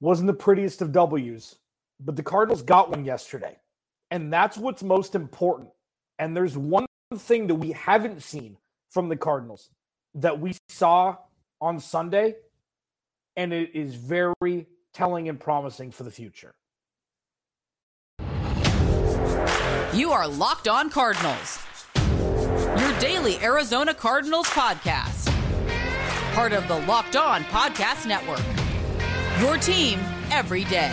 Wasn't the prettiest of W's, but the Cardinals got one yesterday. And that's what's most important. And there's one thing that we haven't seen from the Cardinals that we saw on Sunday, and it is very telling and promising for the future. You are Locked On Cardinals, your daily Arizona Cardinals podcast, part of the Locked On Podcast Network. Your team every day.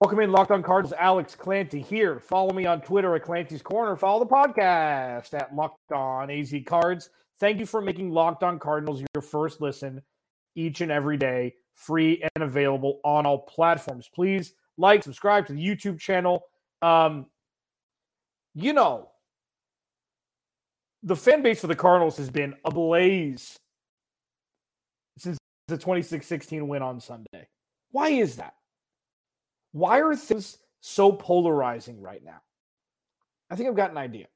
Welcome in, Locked On Cardinals. Alex Clancy here. Follow me on Twitter at Clancy's Corner. Follow the podcast at Locked On AZ Cards. Thank you for making Locked On Cardinals your first listen each and every day, free and available on all platforms. Please like, subscribe to the YouTube channel. Um, you know, the fan base for the Cardinals has been ablaze since the 26 16 win on Sunday. Why is that? Why are things so polarizing right now? I think I've got an idea.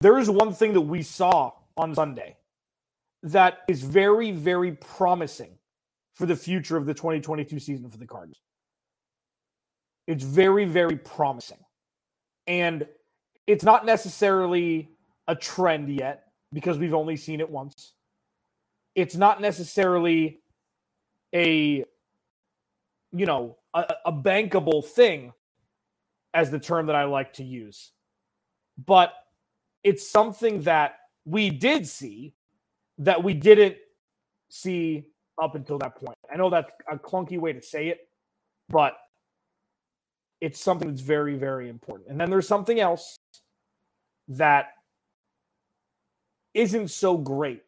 There is one thing that we saw on Sunday that is very, very promising for the future of the 2022 season for the Cardinals. It's very, very promising. And it's not necessarily a trend yet because we've only seen it once. It's not necessarily a you know, a, a bankable thing as the term that I like to use. But it's something that we did see that we didn't see up until that point. I know that's a clunky way to say it, but it's something that's very, very important. And then there's something else that isn't so great.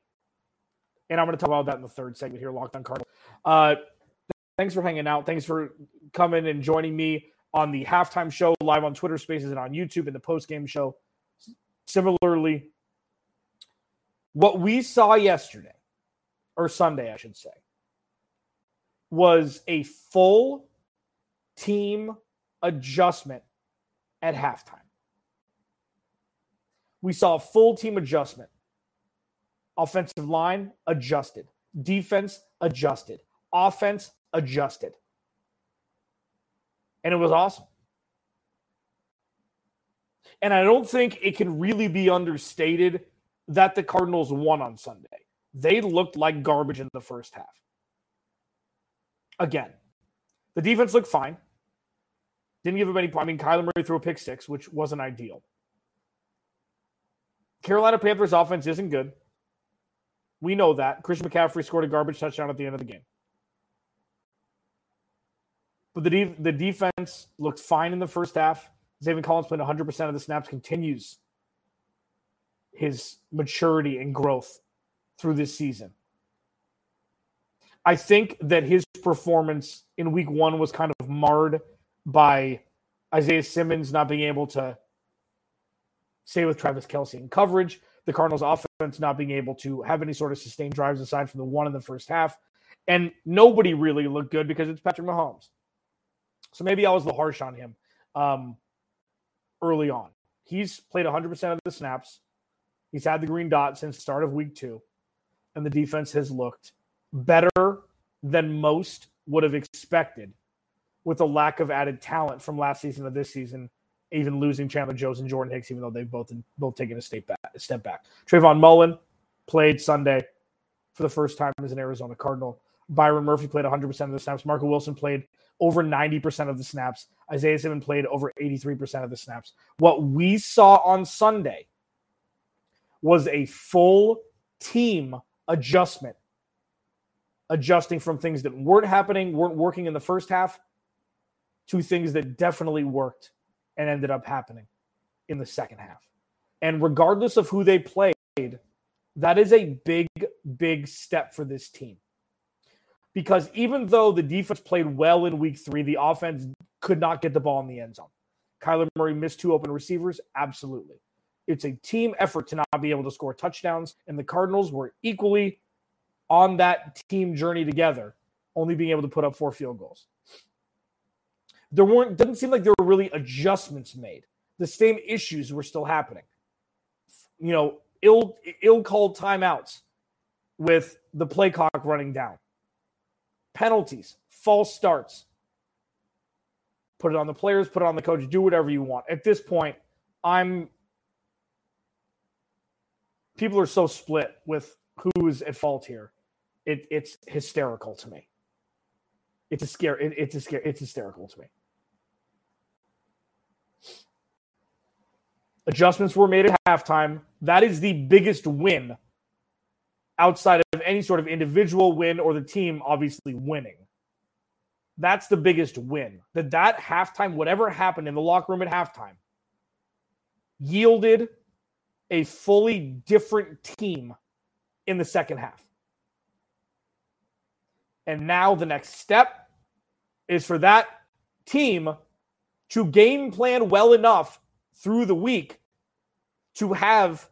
And I'm going to talk about that in the third segment here, Locked on Cardinals. Uh, thanks for hanging out. Thanks for coming and joining me on the halftime show live on Twitter Spaces and on YouTube and the post game show. Similarly, what we saw yesterday, or Sunday, I should say, was a full team adjustment at halftime. We saw a full team adjustment. Offensive line adjusted, defense adjusted, offense adjusted. And it was awesome. And I don't think it can really be understated that the Cardinals won on Sunday. They looked like garbage in the first half. Again, the defense looked fine. Didn't give up any. I mean, Kyler Murray threw a pick six, which wasn't ideal. Carolina Panthers offense isn't good. We know that. Christian McCaffrey scored a garbage touchdown at the end of the game. But the, de- the defense looked fine in the first half. Zaven Collins played 100% of the snaps, continues his maturity and growth through this season. I think that his performance in week one was kind of marred by Isaiah Simmons not being able to stay with Travis Kelce in coverage, the Cardinals' offense not being able to have any sort of sustained drives aside from the one in the first half. And nobody really looked good because it's Patrick Mahomes. So maybe I was the harsh on him um, early on. He's played 100% of the snaps. He's had the green dot since start of week two, and the defense has looked better than most would have expected with a lack of added talent from last season to this season, even losing Chandler Jones and Jordan Hicks, even though they've both both taken a step back. A step back. Trayvon Mullen played Sunday for the first time as an Arizona Cardinal. Byron Murphy played 100% of the snaps. Marco Wilson played over 90% of the snaps. Isaiah Simmons played over 83% of the snaps. What we saw on Sunday was a full team adjustment, adjusting from things that weren't happening, weren't working in the first half, to things that definitely worked and ended up happening in the second half. And regardless of who they played, that is a big, big step for this team because even though the defense played well in week three, the offense could not get the ball in the end zone. Kyler Murray missed two open receivers. Absolutely. It's a team effort to not be able to score touchdowns. And the Cardinals were equally on that team journey together, only being able to put up four field goals. there weren't doesn't seem like there were really adjustments made. The same issues were still happening. You know, ill ill called timeouts with the play clock running down. Penalties, false starts. Put it on the players, put it on the coach, do whatever you want. At this point, I'm people are so split with who's at fault here. It, it's hysterical to me. It's a scare. It, it's a scare. It's hysterical to me. Adjustments were made at halftime. That is the biggest win outside of any sort of individual win or the team obviously winning. That's the biggest win. That that halftime, whatever happened in the locker room at halftime, yielded a fully different team in the second half. And now the next step is for that team to game plan well enough through the week to have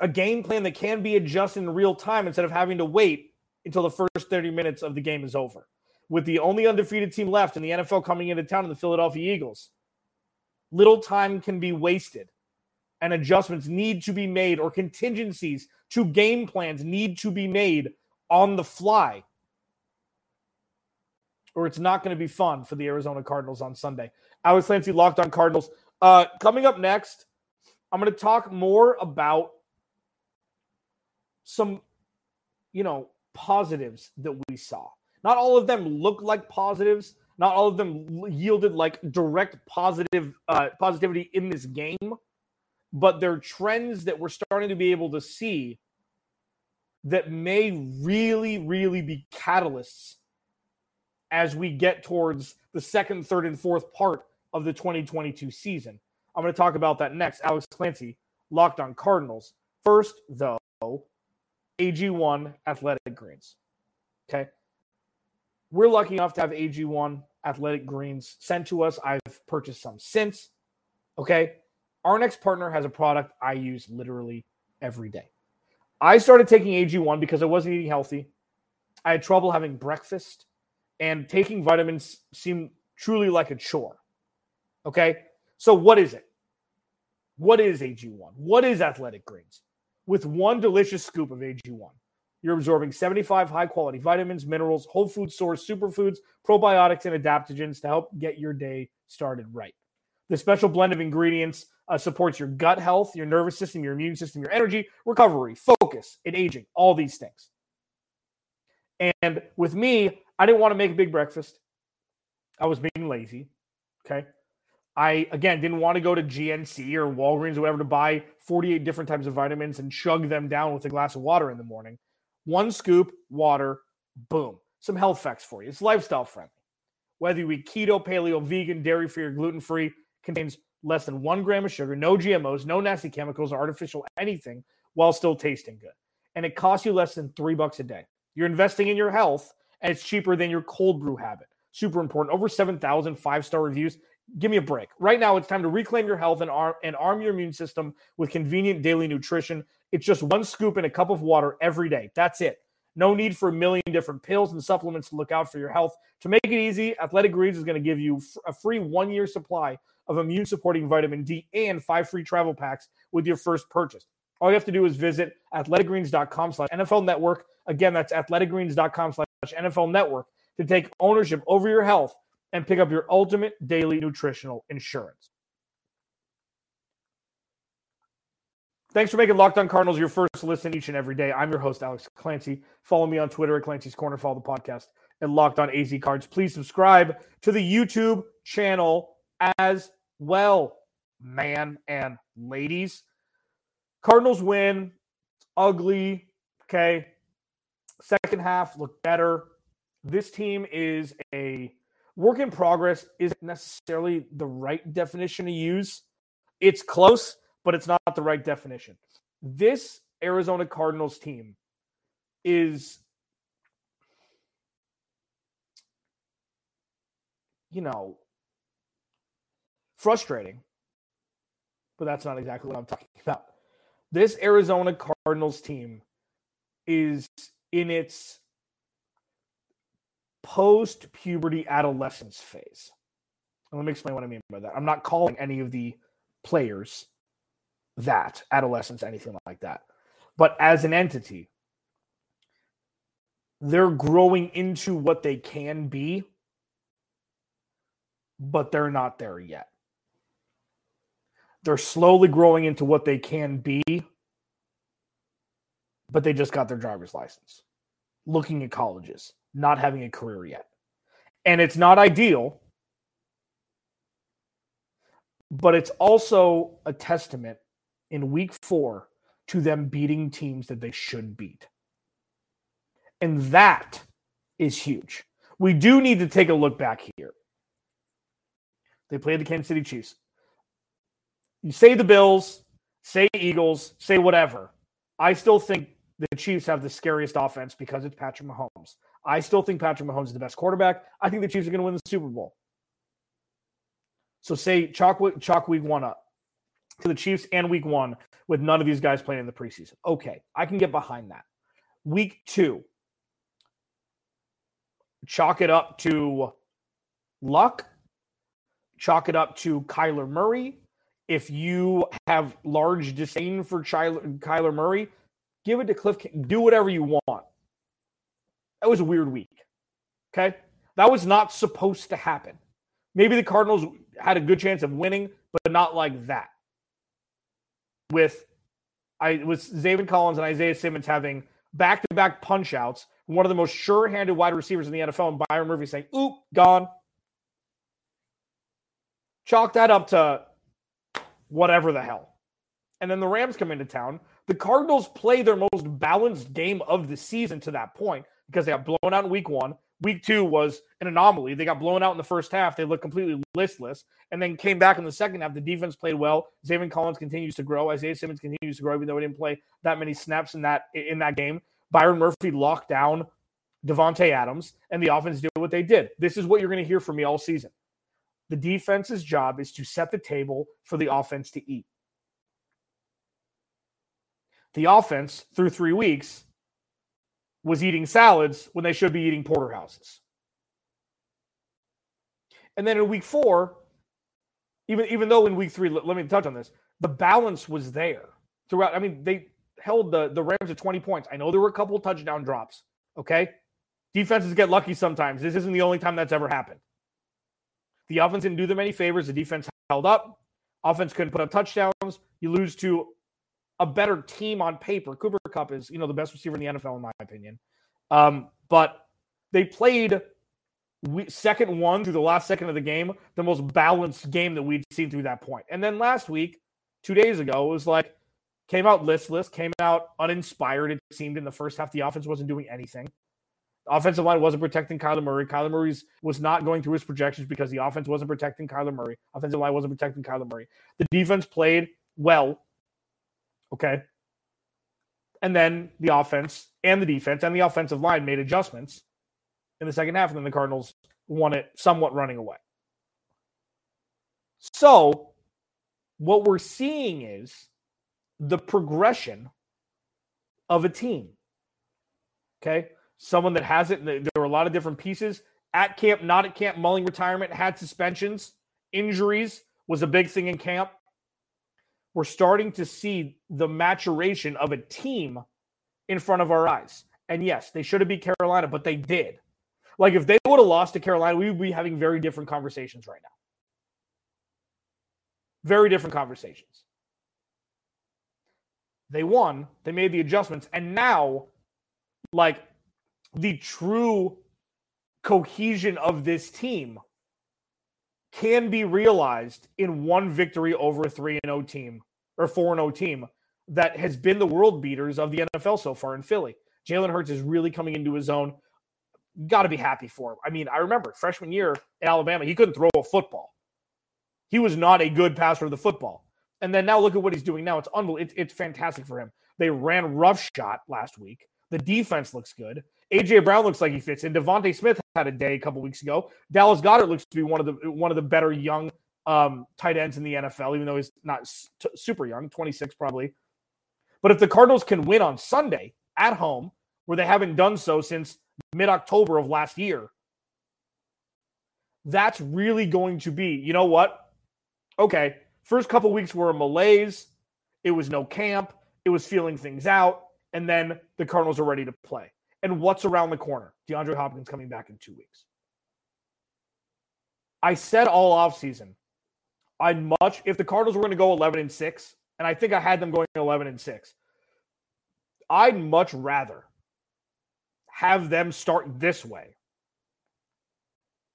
a game plan that can be adjusted in real time instead of having to wait until the first 30 minutes of the game is over. With the only undefeated team left in the NFL coming into town the Philadelphia Eagles, little time can be wasted and adjustments need to be made or contingencies to game plans need to be made on the fly or it's not going to be fun for the Arizona Cardinals on Sunday. Alex Clancy locked on Cardinals. Uh, coming up next, I'm going to talk more about some, you know, positives that we saw. Not all of them look like positives. Not all of them yielded like direct positive uh, positivity in this game, but they're trends that we're starting to be able to see that may really, really be catalysts as we get towards the second, third, and fourth part of the 2022 season. I'm going to talk about that next. Alex Clancy, locked on Cardinals. First, though, AG1 Athletic Greens. Okay. We're lucky enough to have AG1 Athletic Greens sent to us. I've purchased some since. Okay. Our next partner has a product I use literally every day. I started taking AG1 because I wasn't eating healthy. I had trouble having breakfast and taking vitamins seemed truly like a chore. Okay. So, what is it? What is AG1? What is Athletic Greens? With one delicious scoop of AG1, you're absorbing 75 high quality vitamins, minerals, whole food source superfoods, probiotics, and adaptogens to help get your day started right. The special blend of ingredients uh, supports your gut health, your nervous system, your immune system, your energy, recovery, focus, and aging, all these things. And with me, I didn't want to make a big breakfast. I was being lazy. Okay. I again didn't want to go to GNC or Walgreens or whatever to buy 48 different types of vitamins and chug them down with a glass of water in the morning. One scoop, water, boom. Some health facts for you. It's lifestyle friendly. Whether you eat keto, paleo, vegan, dairy free, or gluten free, contains less than one gram of sugar, no GMOs, no nasty chemicals or artificial anything while still tasting good. And it costs you less than three bucks a day. You're investing in your health and it's cheaper than your cold brew habit. Super important. Over 7,000 five star reviews. Give me a break. Right now, it's time to reclaim your health and arm, and arm your immune system with convenient daily nutrition. It's just one scoop in a cup of water every day. That's it. No need for a million different pills and supplements to look out for your health. To make it easy, Athletic Greens is going to give you a free one year supply of immune supporting vitamin D and five free travel packs with your first purchase. All you have to do is visit athleticgreens.com slash NFL network. Again, that's athleticgreens.com slash NFL network to take ownership over your health and pick up your ultimate daily nutritional insurance. Thanks for making Locked On Cardinals your first listen each and every day. I'm your host, Alex Clancy. Follow me on Twitter at Clancy's Corner. Follow the podcast at Locked On AZ Cards. Please subscribe to the YouTube channel as well, man and ladies. Cardinals win. Ugly. Okay. Second half looked better. This team is a work in progress, isn't necessarily the right definition to use. It's close, but it's not the right definition. This Arizona Cardinals team is, you know, frustrating, but that's not exactly what I'm talking about. This Arizona Cardinals team is in its post puberty adolescence phase. let me explain what I mean by that. I'm not calling any of the players that, adolescence, anything like that. But as an entity, they're growing into what they can be, but they're not there yet. They're slowly growing into what they can be, but they just got their driver's license, looking at colleges, not having a career yet. And it's not ideal, but it's also a testament in week four to them beating teams that they should beat. And that is huge. We do need to take a look back here. They played the Kansas City Chiefs. You say the Bills, say Eagles, say whatever. I still think the Chiefs have the scariest offense because it's Patrick Mahomes. I still think Patrick Mahomes is the best quarterback. I think the Chiefs are going to win the Super Bowl. So say chalk, chalk week one up to the Chiefs and week one with none of these guys playing in the preseason. Okay, I can get behind that. Week two, chalk it up to luck, chalk it up to Kyler Murray. If you have large disdain for Kyler Murray, give it to Cliff. Do whatever you want. That was a weird week. Okay. That was not supposed to happen. Maybe the Cardinals had a good chance of winning, but not like that. With I was Zaven Collins and Isaiah Simmons having back to back punch outs, one of the most sure handed wide receivers in the NFL, and Byron Murphy saying, Oop, gone. Chalk that up to whatever the hell. And then the Rams come into town. The Cardinals play their most balanced game of the season to that point because they got blown out in week one. Week two was an anomaly. They got blown out in the first half. They looked completely listless and then came back in the second half. The defense played well. Zaven Collins continues to grow. Isaiah Simmons continues to grow, even though he didn't play that many snaps in that in that game. Byron Murphy locked down Davante Adams, and the offense did what they did. This is what you're going to hear from me all season. The defense's job is to set the table for the offense to eat. The offense, through three weeks, was eating salads when they should be eating porterhouses. And then in week four, even even though in week three, let, let me touch on this, the balance was there throughout. I mean, they held the, the Rams at 20 points. I know there were a couple touchdown drops. Okay. Defenses get lucky sometimes. This isn't the only time that's ever happened. The offense didn't do them any favors. The defense held up. Offense couldn't put up touchdowns. You lose to a better team on paper. Cooper Kupp is, you know, the best receiver in the NFL, in my opinion. Um, but they played second one through the last second of the game, the most balanced game that we'd seen through that point. And then last week, two days ago, it was like came out listless, came out uninspired. It seemed in the first half, the offense wasn't doing anything. Offensive line wasn't protecting Kyler Murray. Kyler Murray's was not going through his projections because the offense wasn't protecting Kyler Murray. Offensive line wasn't protecting Kyler Murray. The defense played well Okay. And then the offense and the defense and the offensive line made adjustments in the second half, and then the Cardinals won it somewhat running away. So, what we're seeing is the progression of a team. Okay. Someone that has it, there were a lot of different pieces at camp, not at camp. Mulling retirement had suspensions, injuries was a big thing in camp we're starting to see the maturation of a team in front of our eyes. And yes, they should have beat Carolina, but they did. Like if they would have lost to Carolina, we would be having very different conversations right now. Very different conversations. They won, they made the adjustments, and now, like the true cohesion of this team can be realized in one victory over a 3 0 team or 4 0 team that has been the world beaters of the NFL so far in Philly. Jalen Hurts is really coming into his own. Got to be happy for him. I mean, I remember freshman year in Alabama, he couldn't throw a football. He was not a good passer of the football. And then now look at what he's doing now. It's unbelievable. It's, it's fantastic for him. They ran rough shot last week. The defense looks good. AJ Brown looks like he fits in. DeVonta Smith had a day a couple weeks ago. Dallas Goedert looks to be one of the one of the better young um, tight ends in the NFL, even though he's not t- super young, 26 probably. But if the Cardinals can win on Sunday at home, where they haven't done so since mid October of last year, that's really going to be, you know what? Okay, first couple weeks were a malaise. It was no camp. It was feeling things out. And then the Cardinals are ready to play. And what's around the corner? DeAndre Hopkins coming back in two weeks. I said all offseason, I'd much, if the Cardinals were going to go 11 and 6, and I think I had them going 11 and 6, I'd much rather have them start this way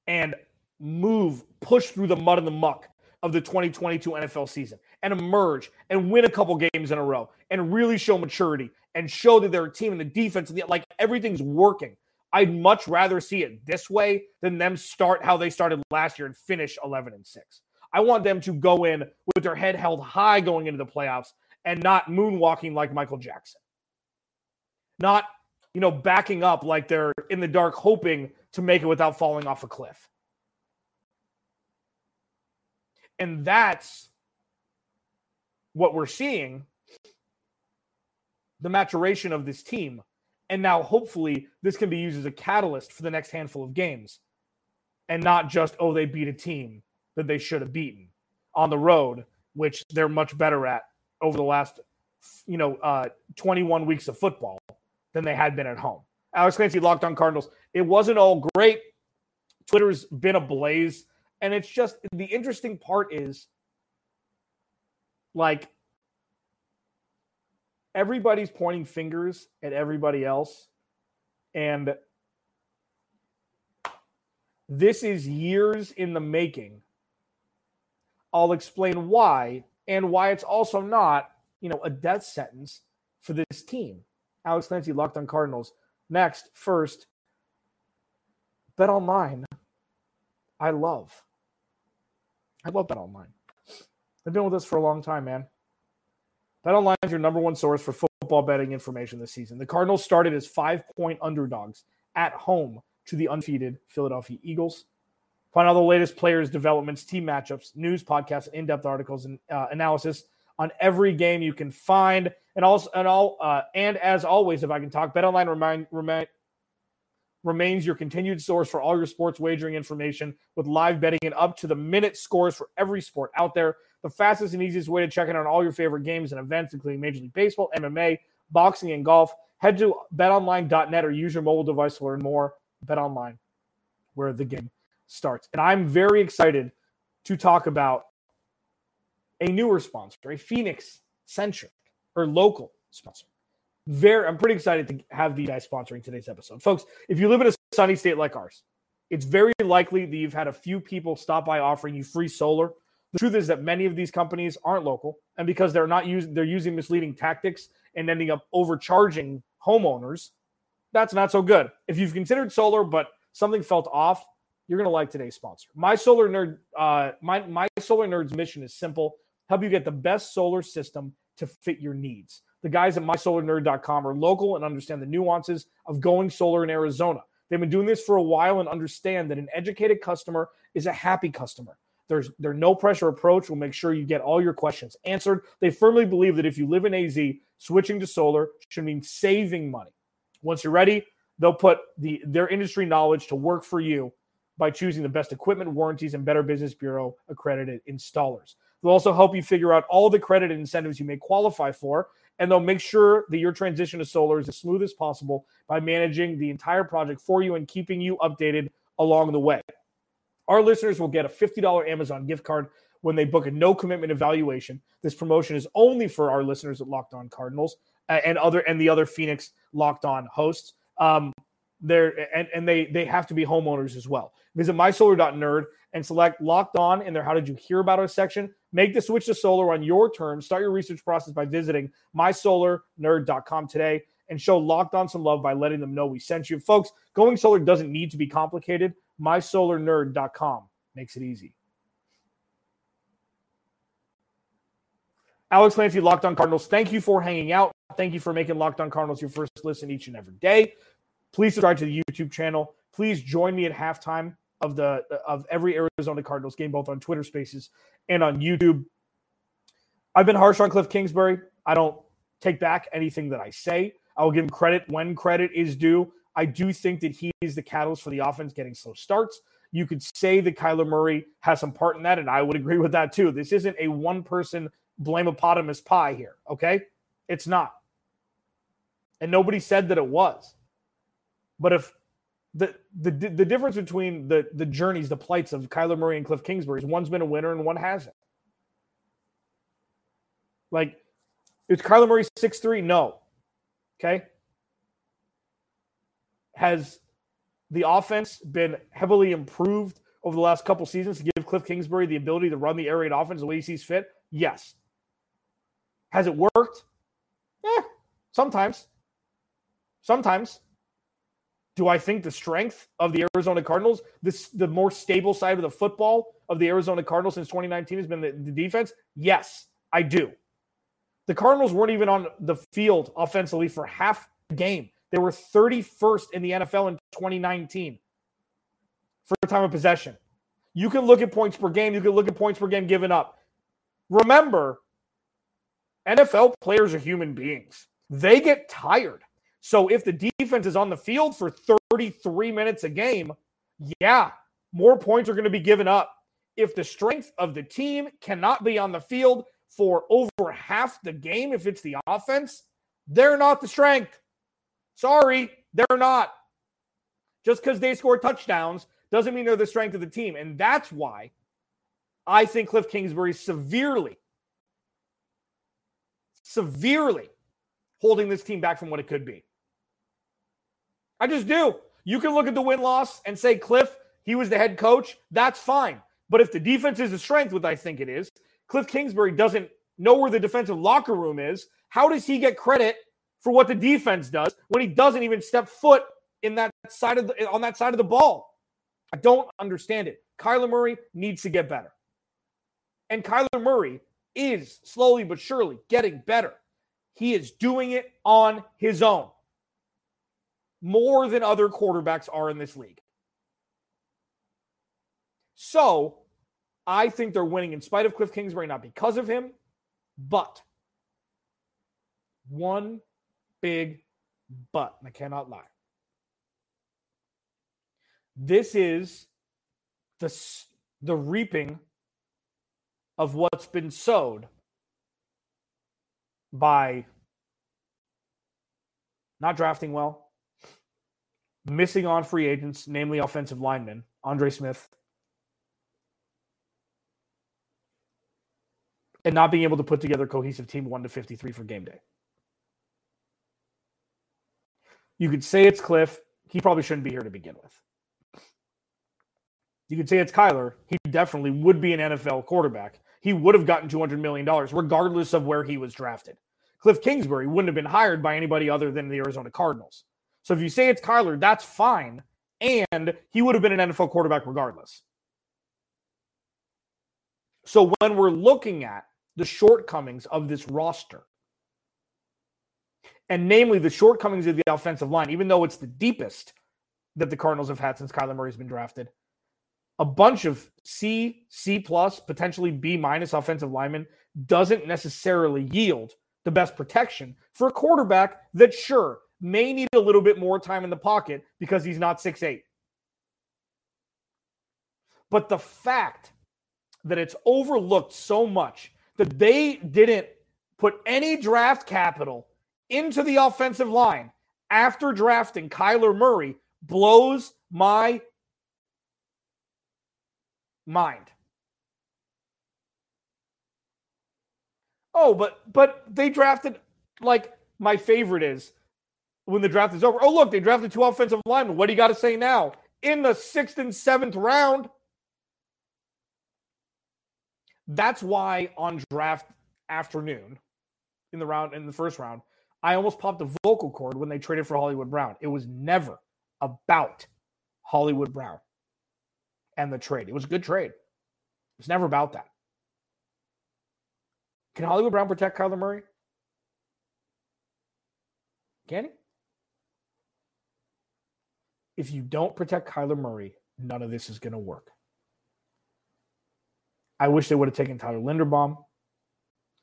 and move, push through the mud and the muck of the 2022 NFL season and emerge and win a couple games in a row and really show maturity and show that they're a team and the defense and the, like everything's working. I'd much rather see it this way than them start how they started last year and finish 11 and 6. I want them to go in with their head held high going into the playoffs and not moonwalking like Michael Jackson. Not, you know, backing up like they're in the dark hoping to make it without falling off a cliff. And that's what we're seeing the maturation of this team. And now, hopefully, this can be used as a catalyst for the next handful of games and not just, oh, they beat a team that they should have beaten on the road, which they're much better at over the last, you know, uh, 21 weeks of football than they had been at home. Alex Clancy, Locked on Cardinals. It wasn't all great. Twitter's been ablaze. And it's just the interesting part is like everybody's pointing fingers at everybody else. And this is years in the making. I'll explain why and why it's also not, you know, a death sentence for this team. Alex Clancy, Locked on Cardinals. Next, first, Bet Online. I love. I love Bet Online. They've been with us for a long time, man. Bet Online is your number one source for football betting information this season. The Cardinals started as five point underdogs at home to the undefeated Philadelphia Eagles. Find all the latest players' developments, team matchups, news, podcasts, in-depth articles, and uh, analysis on every game you can find. And also, and all, uh, and as always, if I can talk, BetOnline remind, remind, remains your continued source for all your sports wagering information with live betting and up to the minute scores for every sport out there. The fastest and easiest way to check in on all your favorite games and events, including Major League Baseball, MMA, boxing, and golf. Head to betonline.net or use your mobile device to learn more. BetOnline, where the game starts. And I'm very excited to talk about a newer sponsor, a Phoenix centric or local sponsor very i'm pretty excited to have these guys sponsoring today's episode. Folks if you live in a sunny state like ours it's very likely that you've had a few people stop by offering you free solar. The truth is that many of these companies aren't local and because they're not using they're using misleading tactics and ending up overcharging homeowners that's not so good. If you've considered solar but something felt off you're to like today's sponsor. My solar nerd uh, my, my solar nerd's mission is simple. Help you get the best solar system to fit your needs the guys at mysolarnerd.com are local and understand the nuances of going solar in Arizona. They've been doing this for a while and understand that an educated customer is a happy customer. There's their no pressure approach will make sure you get all your questions answered. They firmly believe that if you live in AZ, switching to solar should mean saving money. Once you're ready, they'll put the their industry knowledge to work for you by choosing the best equipment, warranties, and Better Business Bureau accredited installers. They'll also help you figure out all the credit incentives you may qualify for and they'll make sure that your transition to solar is as smooth as possible by managing the entire project for you and keeping you updated along the way. Our listeners will get a $50 Amazon gift card when they book a no commitment evaluation. This promotion is only for our listeners at Locked On Cardinals and other and the other Phoenix Locked On hosts. Um, there and, and they they have to be homeowners as well. Visit mysolar.nerd and select Locked On in their How Did You Hear About Us section. Make the switch to solar on your terms. Start your research process by visiting mysolarnerd.com today and show Locked On some love by letting them know we sent you. Folks, going solar doesn't need to be complicated. mysolarnerd.com makes it easy. Alex Clancy, Locked On Cardinals. Thank you for hanging out. Thank you for making Locked On Cardinals your first listen each and every day. Please subscribe to the YouTube channel. Please join me at halftime of the of every Arizona Cardinals game, both on Twitter Spaces and on YouTube. I've been harsh on Cliff Kingsbury. I don't take back anything that I say. I will give him credit when credit is due. I do think that he is the catalyst for the offense getting slow starts. You could say that Kyler Murray has some part in that, and I would agree with that too. This isn't a one person blameopotamus pie here, okay? It's not. And nobody said that it was. But if the the the difference between the the journeys, the plights of Kyler Murray and Cliff Kingsbury is one's been a winner and one hasn't. Like, is Kyler Murray six three? No. Okay. Has the offense been heavily improved over the last couple seasons to give Cliff Kingsbury the ability to run the air raid offense the way he sees fit? Yes. Has it worked? Yeah, sometimes. Sometimes. Do I think the strength of the Arizona Cardinals, this the more stable side of the football of the Arizona Cardinals since 2019 has been the, the defense? Yes, I do. The Cardinals weren't even on the field offensively for half the game. They were 31st in the NFL in 2019 for time of possession. You can look at points per game. You can look at points per game given up. Remember, NFL players are human beings. They get tired. So if the defense is on the field for 33 minutes a game, yeah, more points are going to be given up. If the strength of the team cannot be on the field for over half the game, if it's the offense, they're not the strength. Sorry, they're not. Just because they score touchdowns doesn't mean they're the strength of the team. And that's why I think Cliff Kingsbury severely, severely holding this team back from what it could be. I just do. You can look at the win loss and say, Cliff, he was the head coach. That's fine. But if the defense is a strength, which I think it is, Cliff Kingsbury doesn't know where the defensive locker room is. How does he get credit for what the defense does when he doesn't even step foot in that side of the on that side of the ball? I don't understand it. Kyler Murray needs to get better. And Kyler Murray is slowly but surely getting better. He is doing it on his own more than other quarterbacks are in this league. So I think they're winning in spite of Cliff Kingsbury, not because of him, but one big but. I cannot lie. This is the, the reaping of what's been sowed by not drafting well, missing on free agents, namely offensive linemen, Andre Smith, and not being able to put together a cohesive team 1 to 53 for game day. You could say it's Cliff. He probably shouldn't be here to begin with. You could say it's Kyler. He definitely would be an NFL quarterback. He would have gotten $200 million regardless of where he was drafted. Cliff Kingsbury wouldn't have been hired by anybody other than the Arizona Cardinals. So if you say it's Kyler, that's fine. And he would have been an NFL quarterback regardless. So when we're looking at the shortcomings of this roster, and namely the shortcomings of the offensive line, even though it's the deepest that the Cardinals have had since Kyler Murray's been drafted, a bunch of C, C plus, potentially B minus offensive linemen doesn't necessarily yield the best protection for a quarterback that, sure, may need a little bit more time in the pocket because he's not six eight. But the fact that it's overlooked so much that they didn't put any draft capital into the offensive line after drafting Kyler Murray blows my mind. Oh, but but they drafted like my favorite is when the draft is over. Oh, look, they drafted two offensive linemen. What do you got to say now? In the sixth and seventh round. That's why on draft afternoon, in the round, in the first round, I almost popped a vocal cord when they traded for Hollywood Brown. It was never about Hollywood Brown and the trade. It was a good trade. It was never about that. Can Hollywood Brown protect Kyler Murray? Can he? If you don't protect Kyler Murray, none of this is going to work. I wish they would have taken Tyler Linderbaum.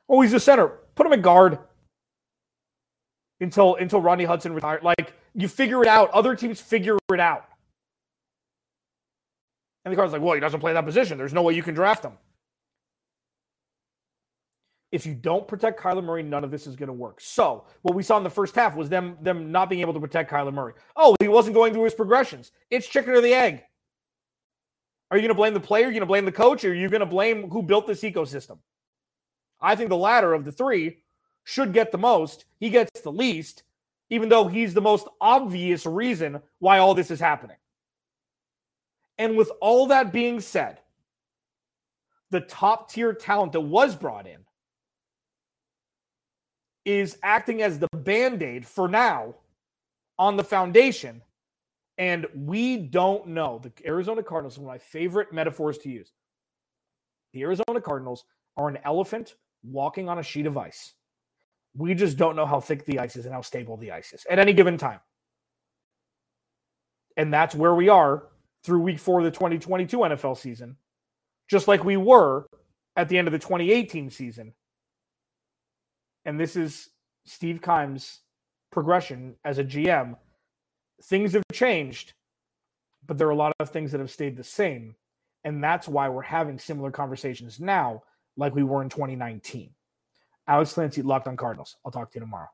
Oh, he's a center. Put him at guard. until until Rodney Hudson retired. Like you figure it out. Other teams figure it out. And the Cardinals like, well, he doesn't play that position. There's no way you can draft him. If you don't protect Kyler Murray, none of this is going to work. So what we saw in the first half was them them not being able to protect Kyler Murray. Oh, he wasn't going through his progressions. It's chicken or the egg. Are you going to blame the player? Are you going to blame the coach? Or are you going to blame who built this ecosystem? I think the latter of the three should get the most. He gets the least, even though he's the most obvious reason why all this is happening. And with all that being said, the top tier talent that was brought in is acting as the band aid for now on the foundation. And we don't know. The Arizona Cardinals, one of my favorite metaphors to use. The Arizona Cardinals are an elephant walking on a sheet of ice. We just don't know how thick the ice is and how stable the ice is at any given time. And that's where we are through week four of the 2022 NFL season, just like we were at the end of the 2018 season. And this is Steve Keim's progression as a GM. Things have changed, but there are a lot of things that have stayed the same. And that's why we're having similar conversations now, like we were in 2019. Alex Clancy, Locked on Cardinals. I'll talk to you tomorrow.